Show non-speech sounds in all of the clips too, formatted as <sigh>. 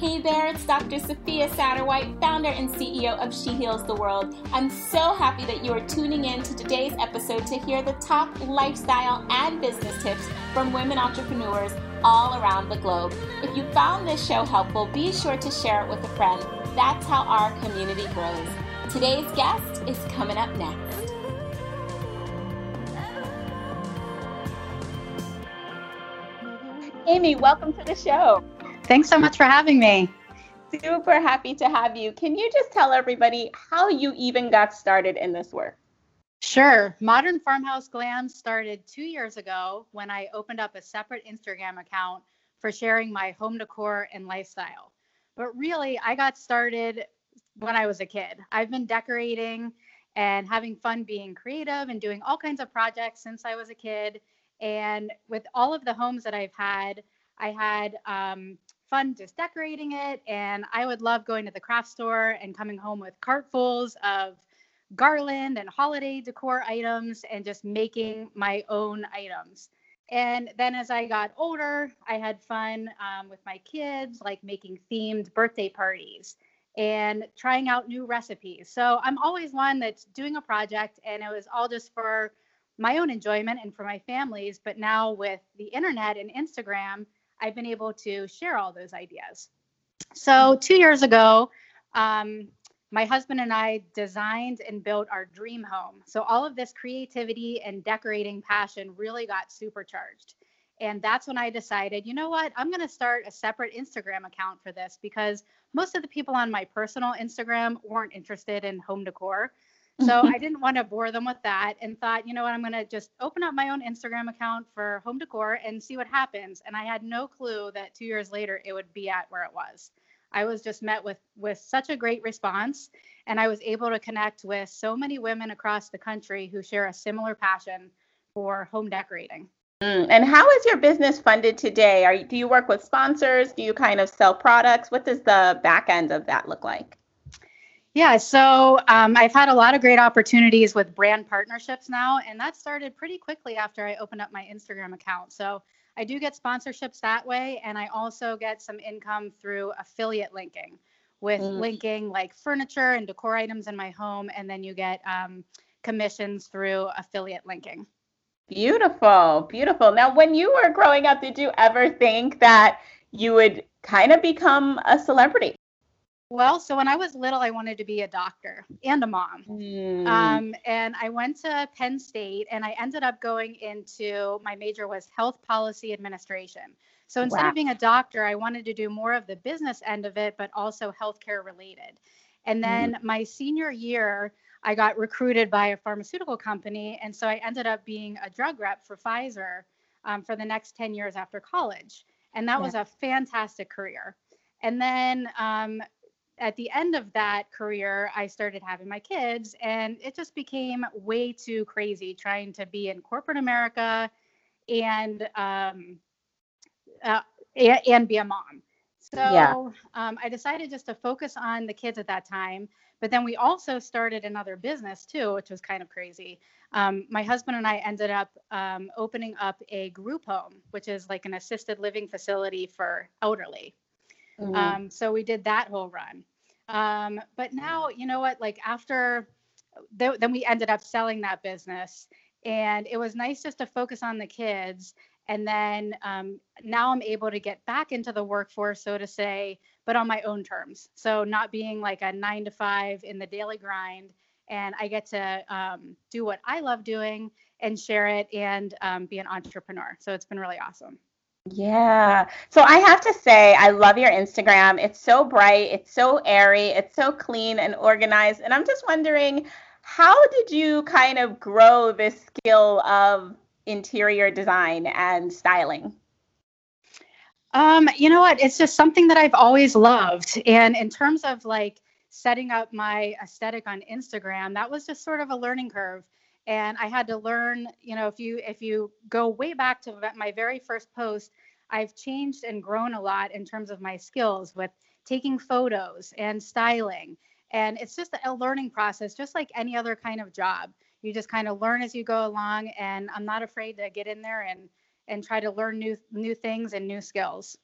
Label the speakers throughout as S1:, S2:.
S1: Hey there, it's Dr. Sophia Satterwhite, founder and CEO of She Heals the World. I'm so happy that you are tuning in to today's episode to hear the top lifestyle and business tips from women entrepreneurs all around the globe. If you found this show helpful, be sure to share it with a friend. That's how our community grows. Today's guest is coming up next. Amy, welcome to the show.
S2: Thanks so much for having me.
S1: Super happy to have you. Can you just tell everybody how you even got started in this work?
S2: Sure. Modern Farmhouse Glam started two years ago when I opened up a separate Instagram account for sharing my home decor and lifestyle. But really, I got started when I was a kid. I've been decorating and having fun being creative and doing all kinds of projects since I was a kid. And with all of the homes that I've had, I had um, fun just decorating it. And I would love going to the craft store and coming home with cartfuls of garland and holiday decor items and just making my own items. And then as I got older, I had fun um, with my kids, like making themed birthday parties and trying out new recipes. So I'm always one that's doing a project, and it was all just for my own enjoyment and for my family's. But now with the internet and Instagram, I've been able to share all those ideas. So, two years ago, um, my husband and I designed and built our dream home. So, all of this creativity and decorating passion really got supercharged. And that's when I decided, you know what, I'm going to start a separate Instagram account for this because most of the people on my personal Instagram weren't interested in home decor. So I <laughs> didn't want to bore them with that and thought, you know what, I'm going to just open up my own Instagram account for home decor and see what happens. And I had no clue that 2 years later it would be at where it was. I was just met with with such a great response and I was able to connect with so many women across the country who share a similar passion for home decorating.
S1: Mm, and how is your business funded today? Are do you work with sponsors? Do you kind of sell products? What does the back end of that look like?
S2: Yeah, so um, I've had a lot of great opportunities with brand partnerships now, and that started pretty quickly after I opened up my Instagram account. So I do get sponsorships that way, and I also get some income through affiliate linking with mm. linking like furniture and decor items in my home, and then you get um, commissions through affiliate linking.
S1: Beautiful, beautiful. Now, when you were growing up, did you ever think that you would kind of become a celebrity?
S2: Well, so when I was little, I wanted to be a doctor and a mom. Mm. Um, and I went to Penn State and I ended up going into my major was health policy administration. So instead wow. of being a doctor, I wanted to do more of the business end of it, but also healthcare related. And then mm. my senior year, I got recruited by a pharmaceutical company. And so I ended up being a drug rep for Pfizer um, for the next 10 years after college. And that yeah. was a fantastic career. And then um, at the end of that career, I started having my kids, and it just became way too crazy trying to be in corporate America and um, uh, and, and be a mom. So yeah. um, I decided just to focus on the kids at that time. But then we also started another business too, which was kind of crazy. Um, my husband and I ended up um, opening up a group home, which is like an assisted living facility for elderly. Mm-hmm. Um, so we did that whole run. Um, but now, you know what? Like after, th- then we ended up selling that business, and it was nice just to focus on the kids. And then um, now I'm able to get back into the workforce, so to say, but on my own terms. So not being like a nine to five in the daily grind, and I get to um, do what I love doing and share it and um, be an entrepreneur. So it's been really awesome.
S1: Yeah. So I have to say, I love your Instagram. It's so bright, it's so airy, it's so clean and organized. And I'm just wondering, how did you kind of grow this skill of interior design and styling?
S2: Um, you know what? It's just something that I've always loved. And in terms of like setting up my aesthetic on Instagram, that was just sort of a learning curve and i had to learn you know if you if you go way back to my very first post i've changed and grown a lot in terms of my skills with taking photos and styling and it's just a learning process just like any other kind of job you just kind of learn as you go along and i'm not afraid to get in there and and try to learn new new things and new skills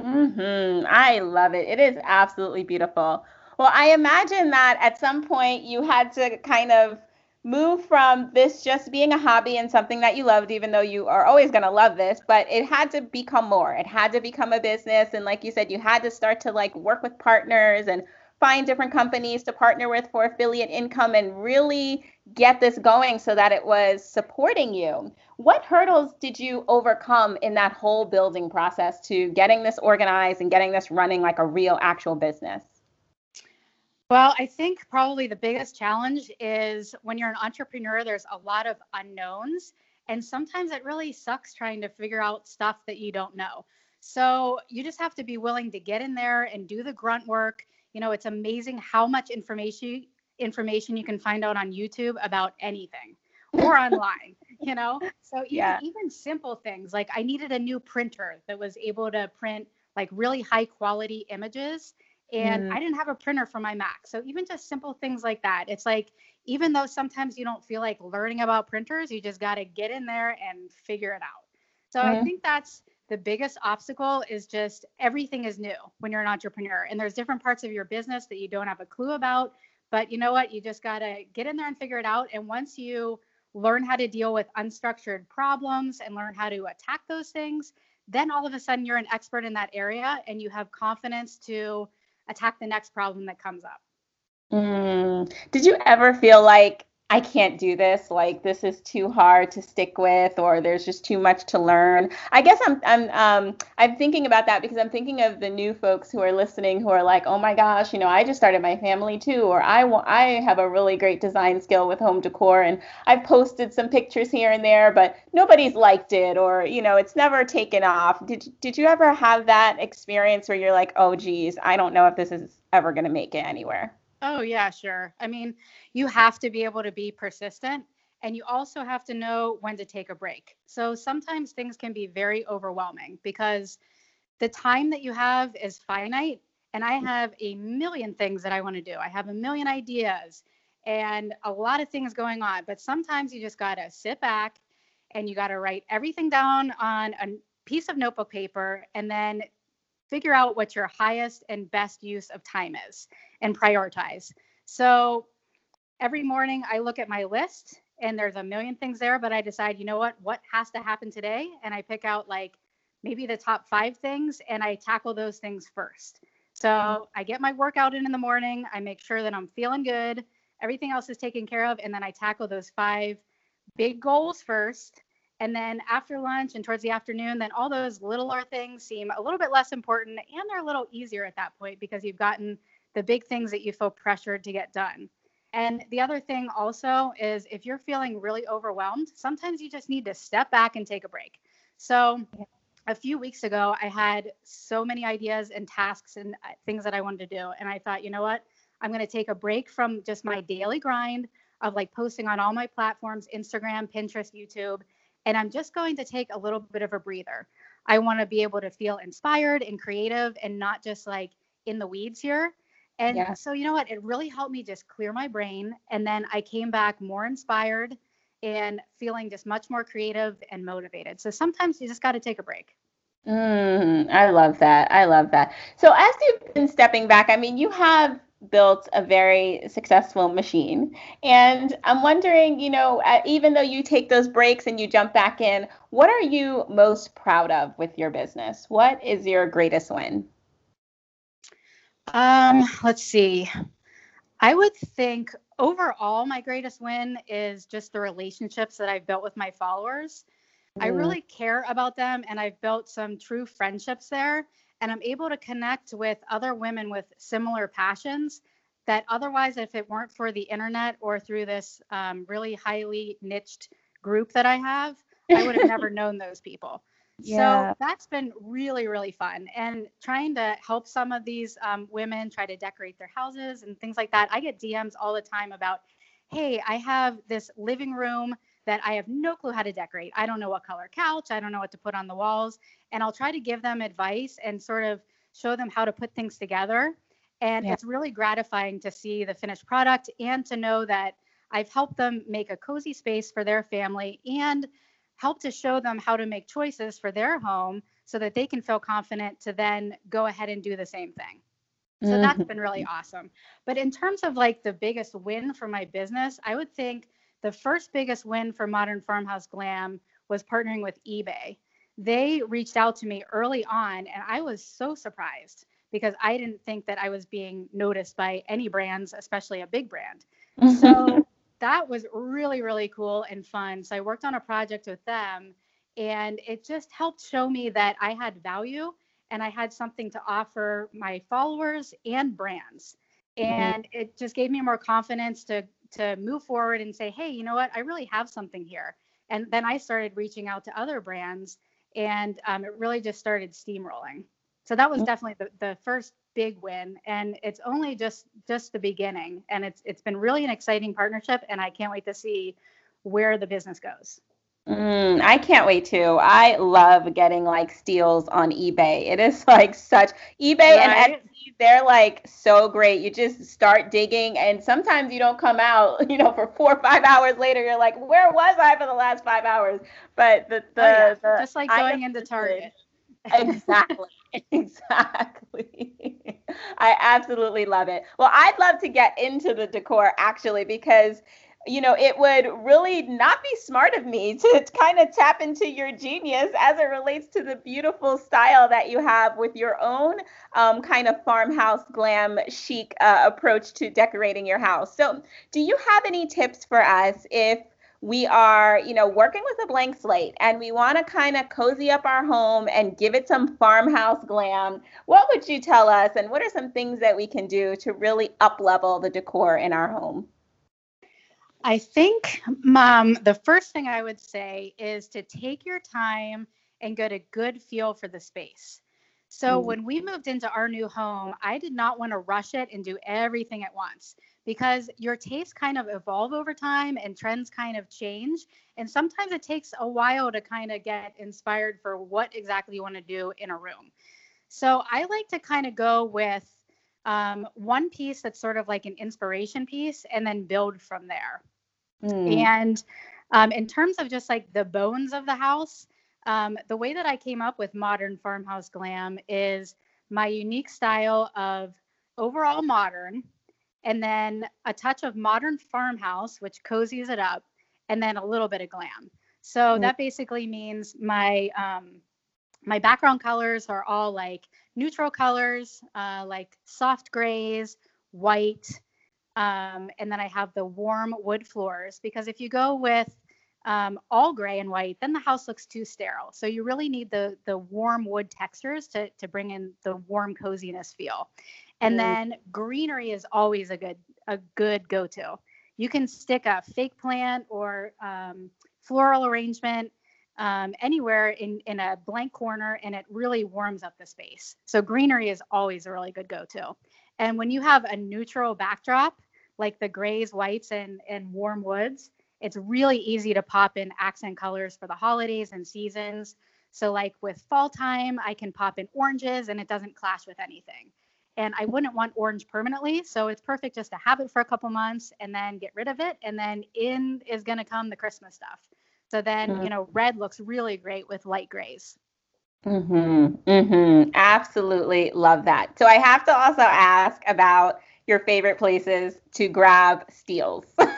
S1: Mm-hmm. I love it. It is absolutely beautiful. Well, I imagine that at some point you had to kind of move from this just being a hobby and something that you loved, even though you are always going to love this, but it had to become more. It had to become a business. And like you said, you had to start to like work with partners and find different companies to partner with for affiliate income and really get this going so that it was supporting you. What hurdles did you overcome in that whole building process to getting this organized and getting this running like a real actual business?
S2: Well, I think probably the biggest challenge is when you're an entrepreneur, there's a lot of unknowns. And sometimes it really sucks trying to figure out stuff that you don't know. So you just have to be willing to get in there and do the grunt work. You know, it's amazing how much information information you can find out on YouTube about anything or <laughs> online, you know? So even, yeah. even simple things like I needed a new printer that was able to print like really high quality images and mm. I didn't have a printer for my Mac. So even just simple things like that. It's like even though sometimes you don't feel like learning about printers, you just got to get in there and figure it out. So mm. I mm-hmm. think that's the biggest obstacle is just everything is new when you're an entrepreneur and there's different parts of your business that you don't have a clue about, but you know what? You just got to get in there and figure it out and once you learn how to deal with unstructured problems and learn how to attack those things, then all of a sudden you're an expert in that area and you have confidence to attack the next problem that comes up.
S1: Mm. Did you ever feel like I can't do this. Like this is too hard to stick with, or there's just too much to learn. I guess I'm I'm um I'm thinking about that because I'm thinking of the new folks who are listening who are like, oh my gosh, you know, I just started my family too, or I I have a really great design skill with home decor, and I've posted some pictures here and there, but nobody's liked it, or you know, it's never taken off. Did did you ever have that experience where you're like, oh geez, I don't know if this is ever going to make it anywhere?
S2: Oh, yeah, sure. I mean, you have to be able to be persistent and you also have to know when to take a break. So sometimes things can be very overwhelming because the time that you have is finite. And I mm. have a million things that I want to do. I have a million ideas and a lot of things going on. But sometimes you just got to sit back and you got to write everything down on a piece of notebook paper and then figure out what your highest and best use of time is and prioritize. So every morning I look at my list and there's a million things there, but I decide, you know what, what has to happen today? And I pick out like maybe the top five things and I tackle those things first. So I get my workout in in the morning. I make sure that I'm feeling good. Everything else is taken care of. And then I tackle those five big goals first. And then after lunch and towards the afternoon, then all those littler things seem a little bit less important and they're a little easier at that point because you've gotten the big things that you feel pressured to get done. And the other thing also is if you're feeling really overwhelmed, sometimes you just need to step back and take a break. So a few weeks ago, I had so many ideas and tasks and uh, things that I wanted to do. And I thought, you know what? I'm going to take a break from just my daily grind of like posting on all my platforms Instagram, Pinterest, YouTube and I'm just going to take a little bit of a breather. I want to be able to feel inspired and creative and not just like in the weeds here. And yeah. so, you know what? It really helped me just clear my brain. And then I came back more inspired and feeling just much more creative and motivated. So sometimes you just got to take a break.
S1: Mm, I love that. I love that. So as you've been stepping back, I mean, you have built a very successful machine. And I'm wondering, you know, uh, even though you take those breaks and you jump back in, what are you most proud of with your business? What is your greatest win?
S2: Um, let's see. I would think overall my greatest win is just the relationships that I've built with my followers. Mm. I really care about them and I've built some true friendships there and I'm able to connect with other women with similar passions that otherwise, if it weren't for the internet or through this um, really highly niched group that I have, I would have <laughs> never known those people. Yeah. So that's been really, really fun. And trying to help some of these um, women try to decorate their houses and things like that. I get DMs all the time about, hey, I have this living room that I have no clue how to decorate. I don't know what color couch, I don't know what to put on the walls. And I'll try to give them advice and sort of show them how to put things together. And yeah. it's really gratifying to see the finished product and to know that I've helped them make a cozy space for their family and help to show them how to make choices for their home so that they can feel confident to then go ahead and do the same thing. So mm-hmm. that's been really awesome. But in terms of like the biggest win for my business, I would think the first biggest win for Modern Farmhouse Glam was partnering with eBay. They reached out to me early on, and I was so surprised because I didn't think that I was being noticed by any brands, especially a big brand. So <laughs> that was really, really cool and fun. So I worked on a project with them, and it just helped show me that I had value and I had something to offer my followers and brands. Mm-hmm. And mm-hmm. it just gave me more confidence to to move forward and say, hey, you know what? I really have something here. And then I started reaching out to other brands, and um, it really just started steamrolling. So that was mm-hmm. definitely the, the first big win, and it's only just just the beginning. And it's it's been really an exciting partnership, and I can't wait to see where the business goes.
S1: Mm, I can't wait to. I love getting like steals on eBay. It is <laughs> like such eBay right? and Etsy, they're like so great. You just start digging and sometimes you don't come out, <laughs> you know, for four or five hours later, you're like, where was I for the last five hours? But the the, oh,
S2: yeah. the just like going into Target.
S1: exactly. <laughs> exactly. I absolutely love it. Well, I'd love to get into the decor actually because you know, it would really not be smart of me <laughs> to kind of tap into your genius as it relates to the beautiful style that you have with your own um, kind of farmhouse glam chic uh, approach to decorating your house. So, do you have any tips for us if we are, you know, working with a blank slate and we want to kind of cozy up our home and give it some farmhouse glam? What would you tell us, and what are some things that we can do to really up level the decor in our home?
S2: I think, Mom, the first thing I would say is to take your time and get a good feel for the space. So, mm. when we moved into our new home, I did not want to rush it and do everything at once because your tastes kind of evolve over time and trends kind of change. And sometimes it takes a while to kind of get inspired for what exactly you want to do in a room. So, I like to kind of go with um, one piece that's sort of like an inspiration piece and then build from there. Mm. And um, in terms of just like the bones of the house, um, the way that I came up with modern farmhouse glam is my unique style of overall modern and then a touch of modern farmhouse, which cozies it up, and then a little bit of glam. So mm. that basically means my um, my background colors are all like neutral colors, uh, like soft grays, white, um, and then I have the warm wood floors because if you go with um, all gray and white, then the house looks too sterile. So you really need the the warm wood textures to to bring in the warm coziness feel. And mm. then greenery is always a good a good go-to. You can stick a fake plant or um, floral arrangement um, anywhere in, in a blank corner and it really warms up the space. So greenery is always a really good go-to. And when you have a neutral backdrop, like the grays, whites, and, and warm woods, it's really easy to pop in accent colors for the holidays and seasons. So like with fall time, I can pop in oranges and it doesn't clash with anything. And I wouldn't want orange permanently. So it's perfect just to have it for a couple months and then get rid of it. And then in is to come the Christmas stuff. So then, mm-hmm. you know, red looks really great with light grays.
S1: Mhm. Mhm. Absolutely love that. So I have to also ask about your favorite places to grab steals. <laughs> Where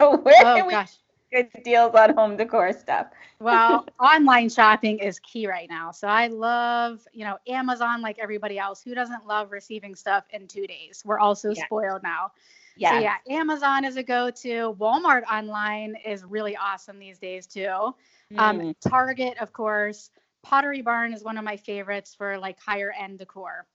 S1: oh, can we gosh. get deals on home decor stuff?
S2: well, <laughs> online shopping is key right now. So I love, you know, Amazon like everybody else. Who doesn't love receiving stuff in two days? We're also yeah. spoiled now. Yes. So yeah, Amazon is a go-to. Walmart online is really awesome these days too. Um, mm. Um, Target, of course. Pottery Barn is one of my favorites for like higher end decor.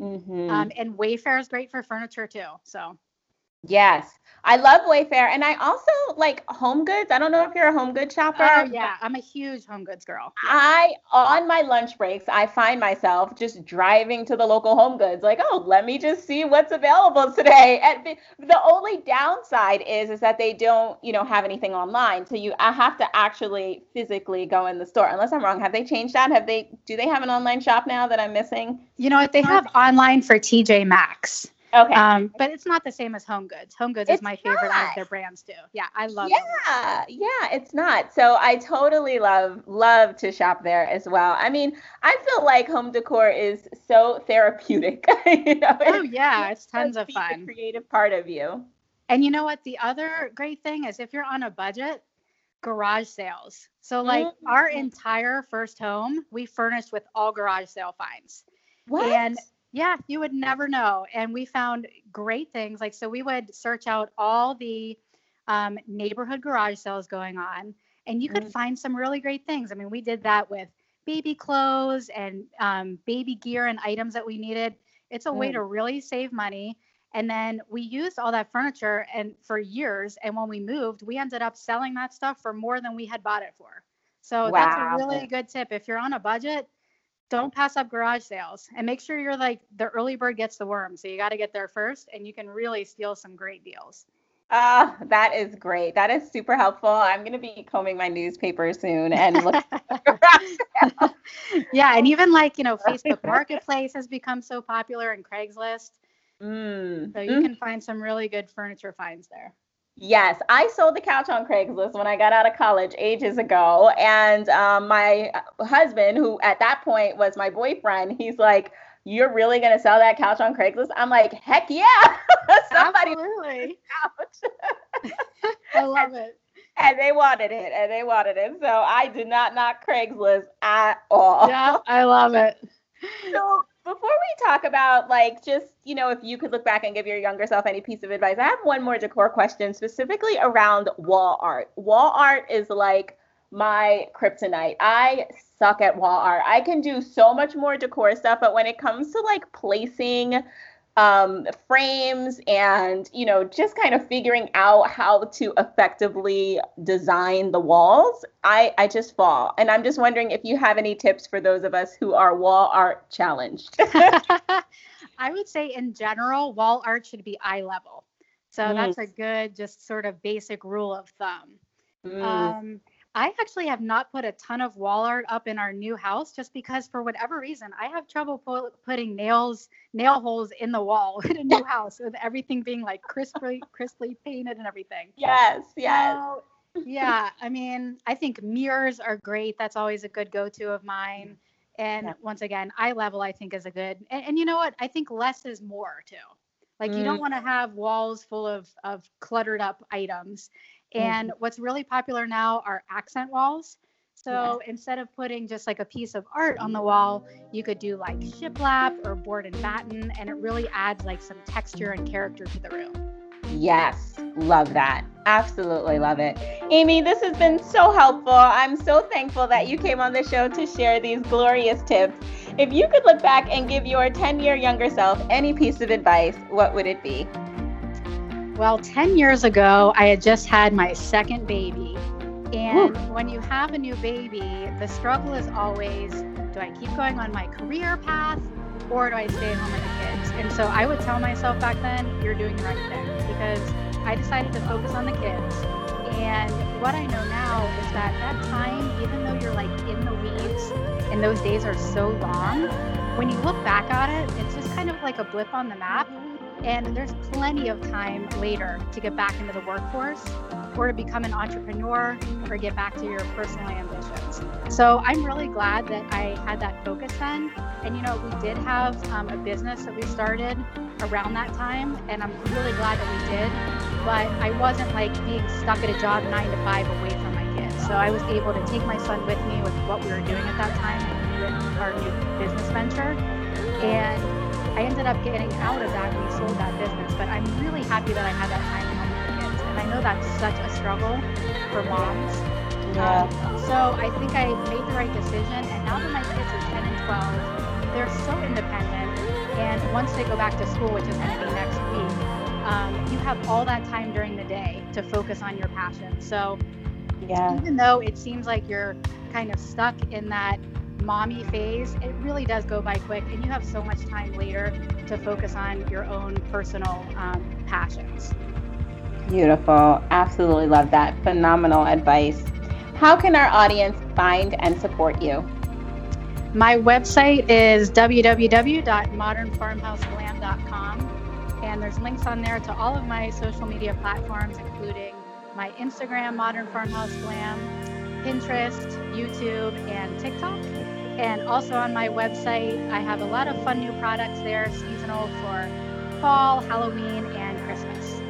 S2: Mm-hmm. Um, and Wayfair is great for furniture too. So
S1: Yes. I love Wayfair and I also like home goods. I don't know if you're a home goods shopper.
S2: Oh yeah, I'm a huge home goods girl.
S1: Yeah. I on my lunch breaks, I find myself just driving to the local home goods like, "Oh, let me just see what's available today." And the, the only downside is is that they don't, you know, have anything online. So you I have to actually physically go in the store. Unless I'm wrong, have they changed that? Have they do they have an online shop now that I'm missing?
S2: You know what? They have online for TJ Maxx. Okay. Um, but it's not the same as Home Goods. Home Goods
S1: it's
S2: is my favorite out of their brands too. Yeah, I love.
S1: Yeah, yeah, it's not. So I totally love love to shop there as well. I mean, I feel like home decor is so therapeutic. <laughs>
S2: you know, oh yeah, it's tons of fun.
S1: creative part of you.
S2: And you know what? The other great thing is if you're on a budget, garage sales. So like mm-hmm. our entire first home, we furnished with all garage sale finds.
S1: What?
S2: And yeah, you would never know. And we found great things. Like, so we would search out all the um, neighborhood garage sales going on, and you could mm-hmm. find some really great things. I mean, we did that with baby clothes and um, baby gear and items that we needed. It's a mm. way to really save money. And then we used all that furniture and for years. And when we moved, we ended up selling that stuff for more than we had bought it for. So wow. that's a really good tip. If you're on a budget, don't pass up garage sales and make sure you're like the early bird gets the worm. So you got to get there first and you can really steal some great deals.
S1: Ah, uh, that is great. That is super helpful. I'm going to be combing my newspaper soon and look. <laughs>
S2: yeah, and even like, you know, Facebook Marketplace has become so popular and Craigslist.
S1: Mm.
S2: So you mm. can find some really good furniture finds there.
S1: Yes, I sold the couch on Craigslist when I got out of college ages ago. And um, my husband, who at that point was my boyfriend, he's like, You're really going to sell that couch on Craigslist? I'm like, Heck yeah. <laughs>
S2: Somebody Absolutely. couch. <laughs> I love it.
S1: And they wanted it, and they wanted it. So I did not knock Craigslist at all.
S2: Yeah, I love it. <laughs>
S1: So before we talk about like just you know if you could look back and give your younger self any piece of advice i have one more decor question specifically around wall art. Wall art is like my kryptonite. I suck at wall art. I can do so much more decor stuff but when it comes to like placing um, frames and you know just kind of figuring out how to effectively design the walls i i just fall and i'm just wondering if you have any tips for those of us who are wall art challenged <laughs> <laughs>
S2: i would say in general wall art should be eye level so mm. that's a good just sort of basic rule of thumb mm. um, I actually have not put a ton of wall art up in our new house just because for whatever reason I have trouble pu- putting nails nail holes in the wall <laughs> in a new <laughs> house with everything being like crisply crisply painted and everything.
S1: Yes, yes.
S2: So, <laughs> yeah, I mean, I think mirrors are great. That's always a good go-to of mine. And yeah. once again, eye level I think is a good. And, and you know what? I think less is more too. Like mm. you don't mm. want to have walls full of of cluttered up items. And mm-hmm. what's really popular now are accent walls. So yeah. instead of putting just like a piece of art on the wall, you could do like shiplap or board and batten, and it really adds like some texture and character to the room.
S1: Yes, love that. Absolutely love it. Amy, this has been so helpful. I'm so thankful that you came on the show to share these glorious tips. If you could look back and give your 10 year younger self any piece of advice, what would it be?
S2: Well, 10 years ago, I had just had my second baby. And Ooh. when you have a new baby, the struggle is always do I keep going on my career path or do I stay home with the kids? And so I would tell myself back then, you're doing the right thing because I decided to focus on the kids. And what I know now is that that time, even though you're like in the weeds and those days are so long, when you look back at it, it's just kind of like a blip on the map and there's plenty of time later to get back into the workforce or to become an entrepreneur or get back to your personal ambitions. So I'm really glad that I had that focus then. And you know, we did have um, a business that we started around that time, and I'm really glad that we did. But I wasn't like being stuck at a job nine to five away from my kids. So I was able to take my son with me with what we were doing at that time with our new business venture. And I ended up getting out of that and we sold that business. But I'm really happy that I had that time with the kids. And I know that's such a struggle for moms.
S1: Yeah.
S2: Um, so I think I made the right decision. And now that my kids are 10 and 12, they're so independent. And once they go back to school, which is going to be next week, um, you have all that time during the day to focus on your passion. So
S1: yeah.
S2: even though it seems like you're kind of stuck in that mommy phase, it really does go by quick, and you have so much time later to focus on your own personal um, passions.
S1: Beautiful. Absolutely love that. Phenomenal advice. How can our audience find and support you?
S2: My website is www.modernfarmhouseglam.com And there's links on there to all of my social media platforms, including my Instagram, Modern Farmhouse Glam, Pinterest, YouTube, and TikTok. And also on my website, I have a lot of fun new products there, seasonal for fall, Halloween, and Christmas.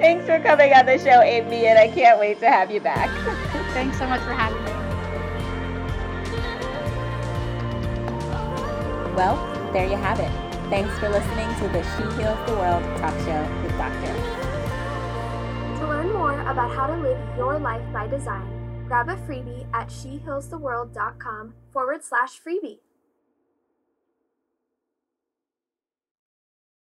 S1: Thanks for coming on the show, Amy, and I can't wait to have you back. <laughs> <laughs>
S2: Thanks so much for having me.
S3: Well, there you have it. Thanks for listening to the She Heals the World talk show with Dr.
S4: To learn more about how to live your life by design, grab a freebie at shehealstheworld.com forward slash freebie.